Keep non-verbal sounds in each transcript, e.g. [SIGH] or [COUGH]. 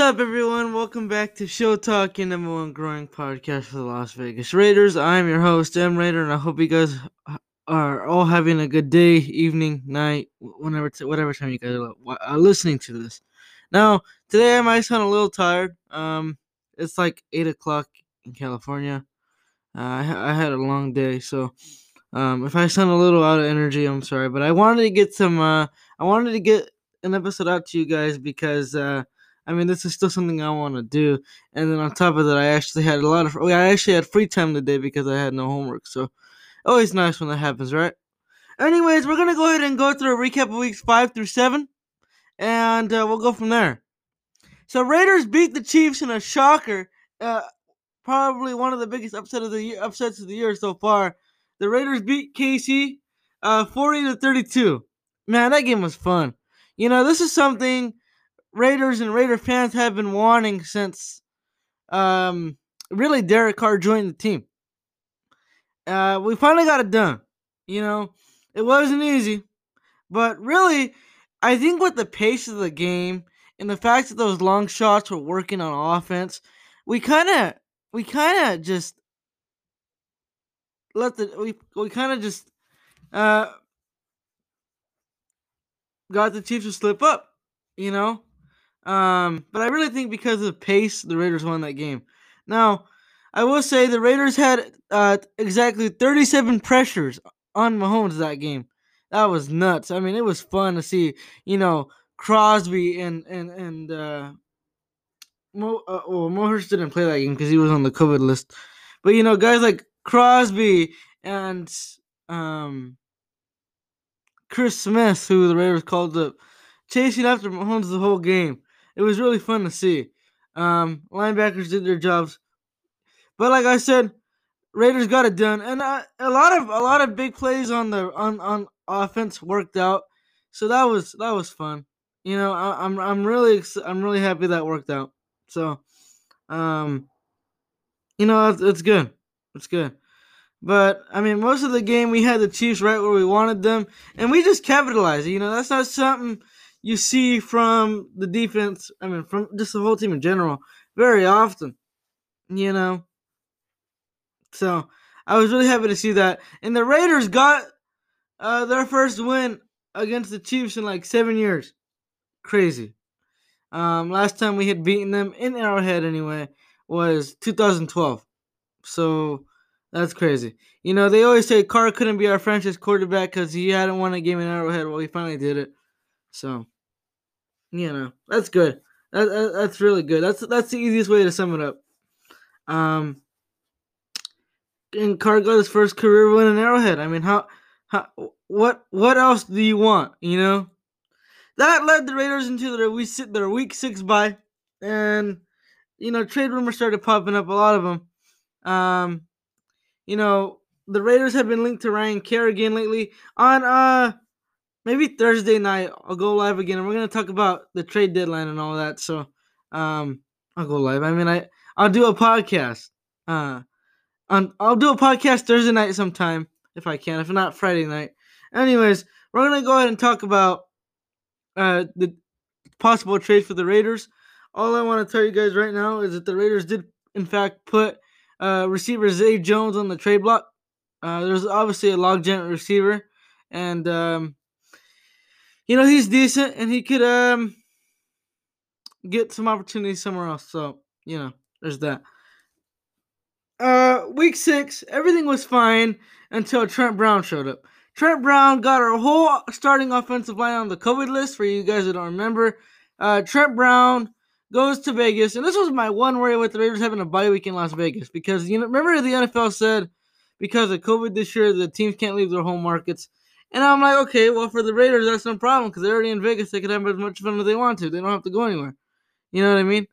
up, everyone? Welcome back to Show Talk, your number one growing podcast for the Las Vegas Raiders. I'm your host, M Raider, and I hope you guys are all having a good day, evening, night, whenever, whatever time you guys are listening to this. Now, today I might sound a little tired. Um, it's like eight o'clock in California. Uh, I, I had a long day, so um, if I sound a little out of energy, I'm sorry. But I wanted to get some. Uh, I wanted to get an episode out to you guys because. Uh, I mean, this is still something I want to do. And then on top of that, I actually had a lot of. I actually had free time today because I had no homework. So, always nice when that happens, right? Anyways, we're gonna go ahead and go through a recap of weeks five through seven, and uh, we'll go from there. So, Raiders beat the Chiefs in a shocker. Uh, probably one of the biggest upset of the year, upsets of the year so far. The Raiders beat KC, uh, forty to thirty-two. Man, that game was fun. You know, this is something Raiders and Raider fans have been wanting since um, really Derek Carr joined the team. Uh, we finally got it done. You know, it wasn't easy, but really, I think with the pace of the game and the fact that those long shots were working on offense, we kind of, we kind of just let the we we kind of just uh got the Chiefs to slip up. You know, um, but I really think because of pace, the Raiders won that game. Now, I will say the Raiders had uh, exactly 37 pressures on Mahomes that game. That was nuts. I mean, it was fun to see, you know, Crosby and and and uh, Mo. Uh, well, Mo Hurst didn't play that game because he was on the COVID list. But you know, guys like Crosby and um, Chris Smith, who the Raiders called up, chasing after Mahomes the whole game it was really fun to see. Um, linebackers did their jobs, but like I said, Raiders got it done, and a lot of a lot of big plays on the on on offense worked out. So that was that was fun. You know, I, am I'm, I'm really I'm really happy that worked out. So, um, you know, it's, it's good. It's good. But I mean, most of the game we had the Chiefs right where we wanted them, and we just capitalized. You know, that's not something you see from the defense, I mean, from just the whole team in general, very often, you know. So I was really happy to see that. And the Raiders got uh, their first win against the Chiefs in like seven years. Crazy. Um, last time we had beaten them in Arrowhead, anyway, was 2012. So that's crazy. You know, they always say Carr couldn't be our franchise quarterback because he hadn't won a game in Arrowhead. Well, he finally did it. So, you know, that's good. That, that, that's really good. That's that's the easiest way to sum it up. Um, and Carr got his first career win in Arrowhead. I mean, how, how, what, what else do you want? You know, that led the Raiders into their we sit their week six bye, and you know, trade rumors started popping up. A lot of them. Um, you know, the Raiders have been linked to Ryan Kerrigan lately. On uh maybe Thursday night I'll go live again and we're gonna talk about the trade deadline and all that. So um I'll go live. I mean I I'll do a podcast. Uh I'll do a podcast Thursday night sometime if I can, if not Friday night. Anyways, we're gonna go ahead and talk about uh the possible trade for the Raiders. All I want to tell you guys right now is that the Raiders did in fact put uh receiver Zay Jones on the trade block. Uh, there's obviously a logjam receiver, and um, you know, he's decent and he could um get some opportunities somewhere else. So, you know, there's that. Uh week six, everything was fine until Trent Brown showed up. Trent Brown got our whole starting offensive line on the COVID list for you guys that don't remember. Uh Trent Brown goes to Vegas, and this was my one worry with the Raiders having a bye week in Las Vegas because you know remember the NFL said because of COVID this year the teams can't leave their home markets. And I'm like, okay, well, for the Raiders, that's no problem because they're already in Vegas. They can have as much fun as they want to. They don't have to go anywhere. You know what I mean?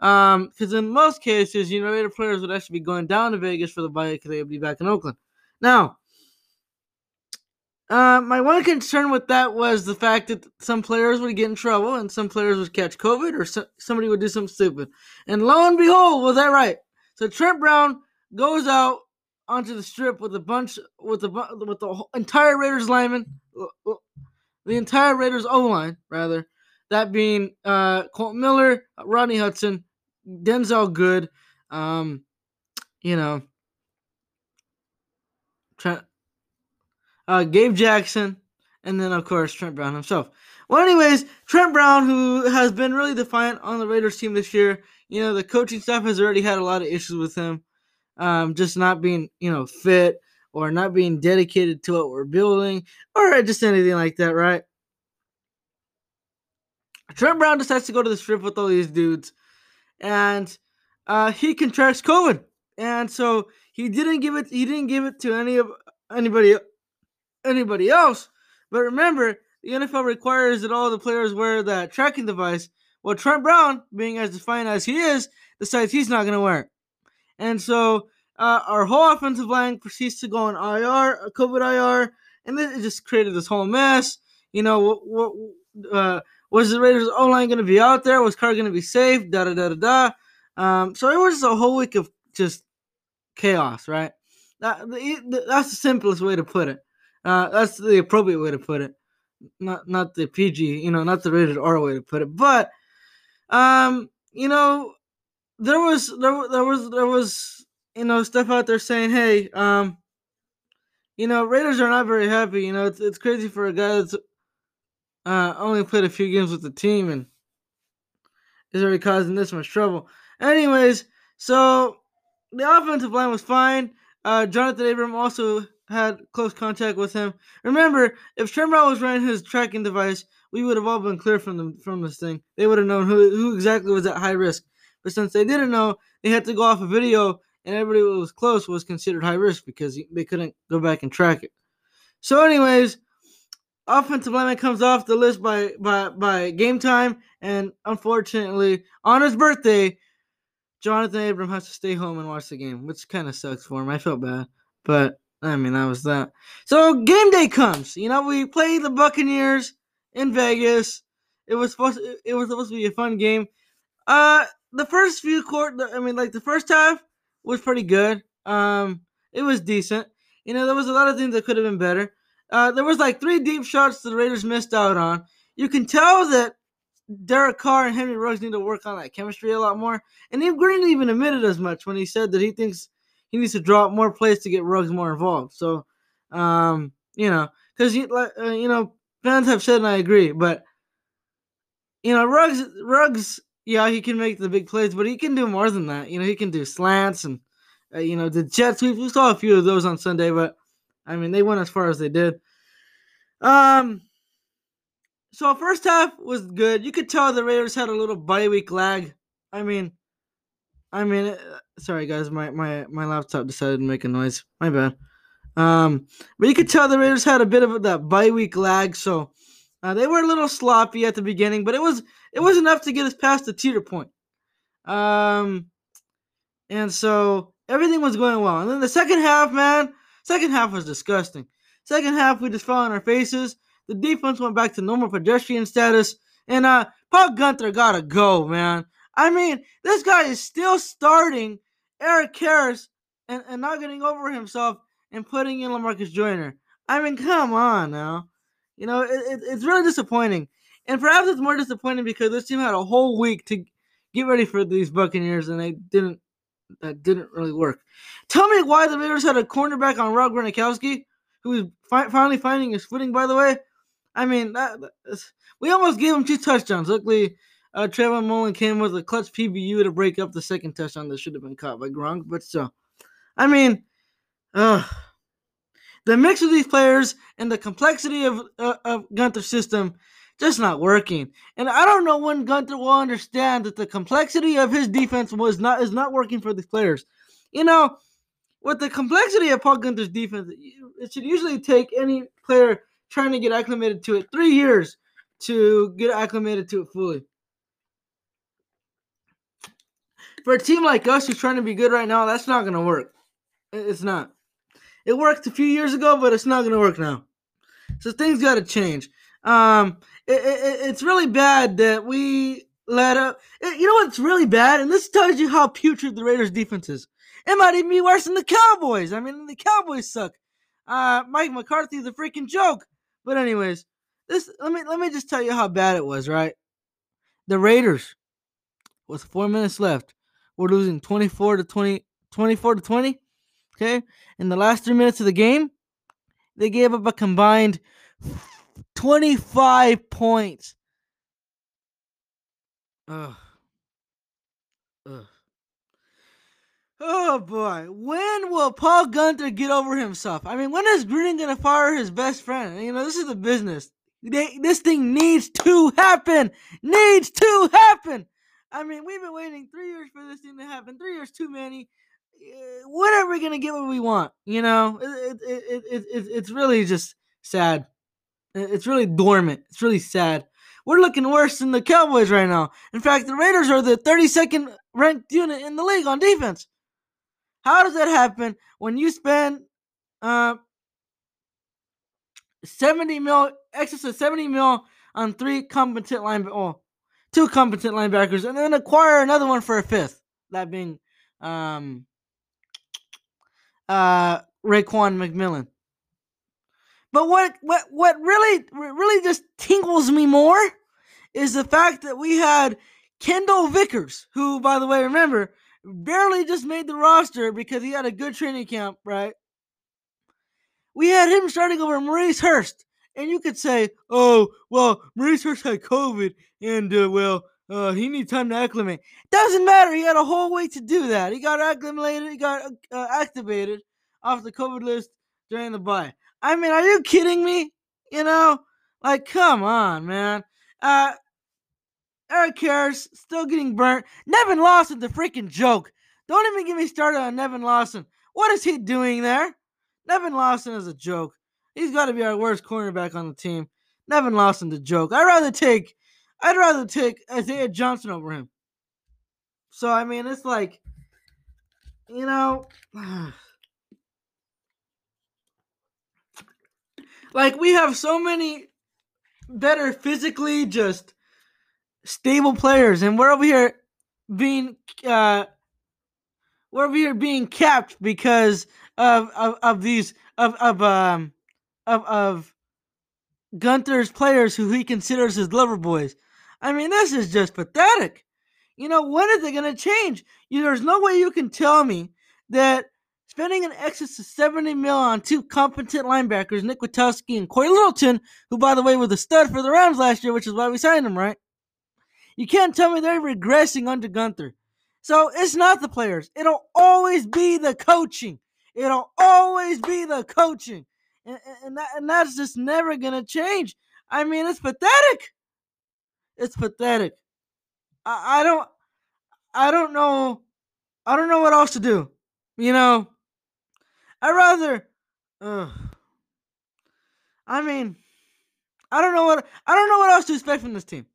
Um, because in most cases, you know, Raider players would actually be going down to Vegas for the bye because they would be back in Oakland. Now, uh, my one concern with that was the fact that some players would get in trouble and some players would catch COVID or so- somebody would do something stupid. And lo and behold, was that right? So Trent Brown goes out onto the strip with a bunch with the with the entire Raiders lineman, the entire Raiders O line rather, that being uh, Kolton Miller, Rodney Hudson, Denzelle Good, um, you know, Trent, uh, Gabe Jackson, and then of course Trent Brown himself. Well, anyways, Trent Brown, who has been really defiant on the Raiders team this year, you know, the coaching staff has already had a lot of issues with him, um, just not being, you know, fit or not being dedicated to what we're building or just anything like that, right? Trent Brown decides to go to the strip with all these dudes, and uh, he contracts COVID, and so he didn't give it. He didn't give it to any of anybody anybody else. But remember, the NFL requires that all the players wear that tracking device. Well, Trent Brown, being as defiant as he is, decides he's not going to wear it, and so uh, our whole offensive line proceeds to go on IR, COVID IR, and then it just created this whole mess. You know what? what uh, was the Raiders O line going to be out there? Was Carr going to be safe? Da da da da da. Um, so it was a whole week of just chaos, right? That, that's the simplest way to put it. Uh, that's the appropriate way to put it. Not not the PG, you know, not the rated R way to put it. But um, you know, there was there there was there was you know stuff out there saying, hey, um, you know, Raiders are not very happy. You know, it's it's crazy for a guy that's uh, only played a few games with the team and is already causing this much trouble. Anyways, so the offensive line was fine. Uh, Johnathan Abram also had close contact with him. Remember, if Brown was running his tracking device, we would have all been clear from the, from this thing. They would have known who, who exactly was at high risk. But since they didn't know, they had to go off a video, and everybody who was close was considered high risk because they couldn't go back and track it. So, anyways, offensive lineman comes off the list by by by game time, and unfortunately, on his birthday, Johnathan Abram has to stay home and watch the game, which kind of sucks for him. I felt bad, but I mean that was that. So game day comes. You know, we play the Buccaneers in Vegas. It was supposed to, it was supposed to be a fun game. Uh, the first few quarter, I mean, like the first half was pretty good. Um, it was decent. You know, there was a lot of things that could have been better. Uh, there was like three deep shots the Raiders missed out on. You can tell that Derek Carr and Henry Ruggs need to work on that chemistry a lot more. And Eve Green even admitted as much when he said that he thinks he needs to drop more plays to get Ruggs more involved. So, um, you know, because you, uh, you know, fans have said, and I agree, but you know, Ruggs, Ruggs, yeah, he can make the big plays, but he can do more than that. You know, he can do slants and uh, you know the jet sweeps. We saw a few of those on Sunday, but I mean, they went as far as they did. Um, so first half was good. You could tell the Raiders had a little bye week lag. I mean, I mean, uh, sorry guys, my my my laptop decided to make a noise. My bad. Um, but you could tell the Raiders had a bit of that bye week lag, so uh, they were a little sloppy at the beginning, but it was it was enough to get us past the teeter point. Um, and so everything was going well. And then the second half, man, Second half was disgusting. Second half, we just fell on our faces. The defense went back to normal pedestrian status. And uh, Paul Guenther gotta go, man. I mean, this guy is still starting Erik Harris and, and not getting over himself and putting in Lamarcus Joyner. I mean, come on now. You know, it, it, it's really disappointing. And perhaps it's more disappointing because this team had a whole week to get ready for these Buccaneers and they didn't that didn't really work. Tell me why the Raiders had a cornerback on Rob Gronkowski, who is fi- finally finding his footing. By the way, I mean that, we almost gave him two touchdowns. Luckily, uh, Trayvon Mullen came with a clutch PBU to break up the second touchdown that should have been caught by Gronk. But still, I mean, uh, the mix of these players and the complexity of uh, of Guenther's system just not working. And I don't know when Guenther will understand that the complexity of his defense was not is not working for these players. You know, with the complexity of Paul Guenther's defense, it should usually take any player trying to get acclimated to it three years to get acclimated to it fully. For a team like us who's trying to be good right now, that's not going to work. It's not. It worked a few years ago, but it's not going to work now. So things got to change. Um, it, it, it's really bad that we let up. You know what's really bad, and this tells you how putrid the Raiders' defense is. It might even be worse than the Cowboys. I mean, the Cowboys suck. Uh, Mike McCarthy is a freaking joke. But anyways, this let me let me just tell you how bad it was. Right, the Raiders, with four minutes left, were losing 24 to 20, 24 to 20. Okay. In the last three minutes of the game, they gave up a combined 25 points. Ugh. Ugh. Oh boy, when will Paul Guenther get over himself? I mean, when is Gruden gonna fire his best friend? You know, this is the business. They, this thing needs to happen. Needs to happen. I mean, we've been waiting three years for this thing to happen. Three years too many. Are we gonna get what we want? You know, it, it, it, it, it it's really just sad. It's really dormant. It's really sad. We're looking worse than the Cowboys right now. In fact, the Raiders are the 32nd ranked unit in the league on defense. How does that happen when you spend uh, 70 mil, excess of 70 mil on three competent line, oh, two competent linebackers, and then acquire another one for a fifth? That being um, uh, Raekwon McMillan. But what what what really really just tingles me more is the fact that we had Kendall Vickers, who, by the way, remember, barely just made the roster because he had a good training camp, right? We had him starting over Maurice Hurst. And you could say, oh, well, Maurice Hurst had COVID, and, uh, well, uh, he needs time to acclimate. Doesn't matter. He had a whole week to do that. He got acclimated, he got uh, activated off the COVID list during the bye. I mean, are you kidding me? You know, like, come on, man. Uh, Erik Harris still getting burnt. Nevin Lawson, the freaking joke. Don't even get me started on Nevin Lawson. What is he doing there? Nevin Lawson is a joke. He's got to be our worst cornerback on the team. Nevin Lawson, the joke. I'd rather take, I'd rather take Isaiah Johnson over him. So I mean, it's like, you know, [SIGHS] like we have so many better physically, just stable players, and we're over here being uh, we're over here being capped because of of, of these of of um of of Guenther's players who he considers his lover boys. I mean, this is just pathetic. You know, when is it going to change? You, there's no way you can tell me that spending an excess of 70 mil on two competent linebackers, Nick Kwiatkoski and Cory Littleton, who, by the way, was a stud for the Rams last year, which is why we signed him, right? You can't tell me they're regressing under Guenther. So it's not the players. It'll always be the coaching. It'll always be the coaching. And, and, that, and that's just never going to change. I mean, it's pathetic. It's pathetic. I, I don't I don't know I don't know what else to do. You know, I rather I mean, I don't know what I don't know what else to expect from this team.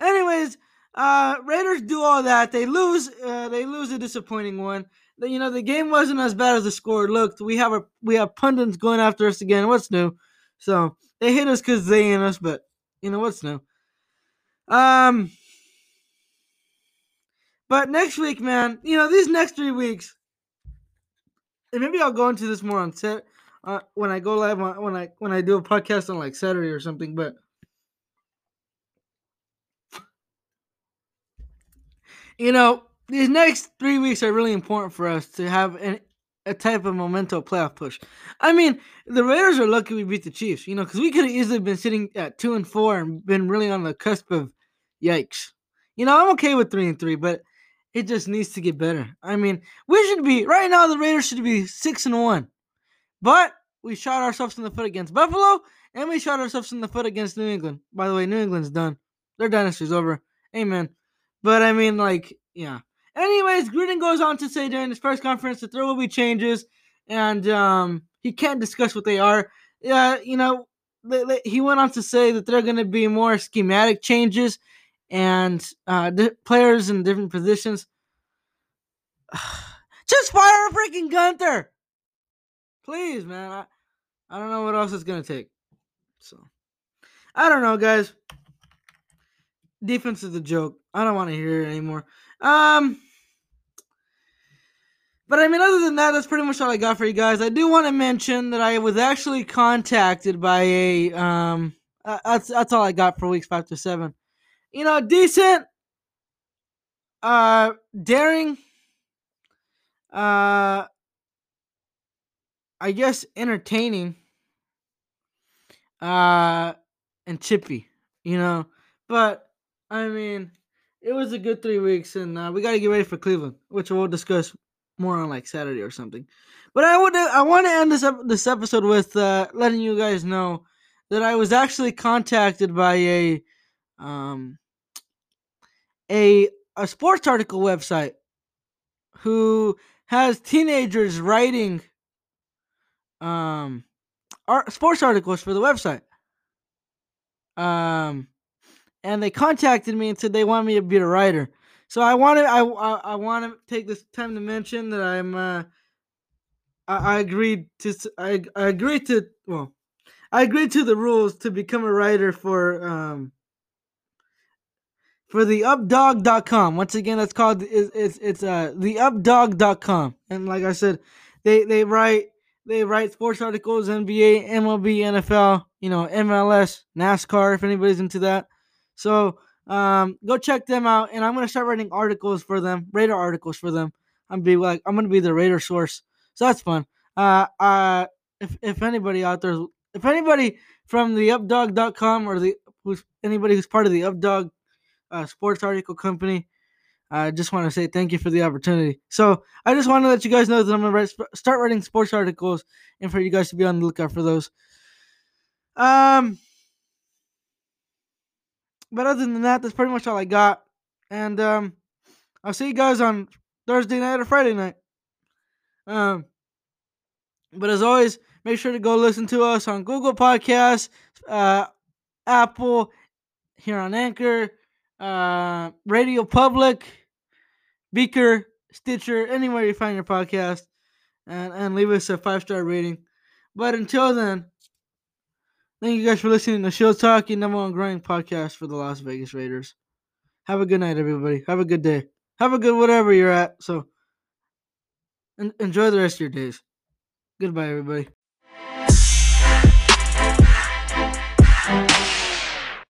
Anyways, uh, Raiders do all that. They lose. Uh, they lose a disappointing one. You know, the game wasn't as bad as the score looked. We have a we have pundits going after us again. What's new? So they hit us because they in us, but you know what's new. Um, but next week, man, you know these next three weeks, and maybe I'll go into this more on set uh, when I go live on, when I when I do a podcast on like Saturday or something. But you know, these next three weeks are really important for us to have an, a type of memento playoff push. I mean, the Raiders are lucky we beat the Chiefs, you know, because we could have easily been sitting at two and four and been really on the cusp of yikes. You know, I'm okay with three and three, but it just needs to get better. I mean, we should be right now. The Raiders should be six and one, but we shot ourselves in the foot against Buffalo, and we shot ourselves in the foot against New England. By the way, New England's done. Their dynasty's over. Amen. But I mean, like, yeah. Anyways, Gruden goes on to say during his press conference that there will be changes, and um, he can't discuss what they are. Yeah, you know, he went on to say that there are going to be more schematic changes and uh, di- players in different positions. [SIGHS] Just fire a freaking Guenther, please, man. I, I don't know what else it's gonna take. So, I don't know, guys defense is a joke. I don't want to hear it anymore. Um, but I mean, other than that, that's pretty much all I got for you guys. I do want to mention that I was actually contacted by a um. Uh, that's that's all I got for weeks five to seven. You know, decent uh, daring, uh, I guess entertaining, uh, and chippy, you know. But I mean, it was a good three weeks, and uh, we got to get ready for Cleveland, which we'll discuss more on like Saturday or something. But I would I want to end this ep- this episode with uh, letting you guys know that I was actually contacted by a um a a sports article website who has teenagers writing um art, sports articles for the website. Um and they contacted me and said they want me to be a writer. So I want to I I, I want to take this time to mention that I'm uh I, I agreed to I I agreed to well I agreed to the rules to become a writer for um for the updog.com. Once again, that's called it's it's, it's uh the updog.com. And like I said, they they write they write sports articles, NBA, MLB, NFL, you know, MLS, NASCAR if anybody's into that. So, um go check them out and I'm going to start writing articles for them, Raider articles for them. I'm be like I'm going to be the Raider source. So that's fun. Uh uh if if anybody out there if anybody from the updog.com or the who's anybody who's part of the updog uh, sports article company. I just want to say thank you for the opportunity. So I just want to let you guys know that I'm gonna write, start writing sports articles, and for you guys to be on the lookout for those. Um, but other than that, that's pretty much all I got. And um, I'll see you guys on Thursday night or Friday night. Um, but as always, make sure to go listen to us on Google Podcasts, uh, Apple, here on Anchor, uh, Radio Public, Breaker, Stitcher, anywhere you find your podcast, and, and leave us a five star rating. But until then, thank you guys for listening to Shield Talk, your number one growing podcast for the Las Vegas Raiders. Have a good night, everybody. Have a good day. Have a good whatever you're at. So, en- enjoy the rest of your days. Goodbye, everybody.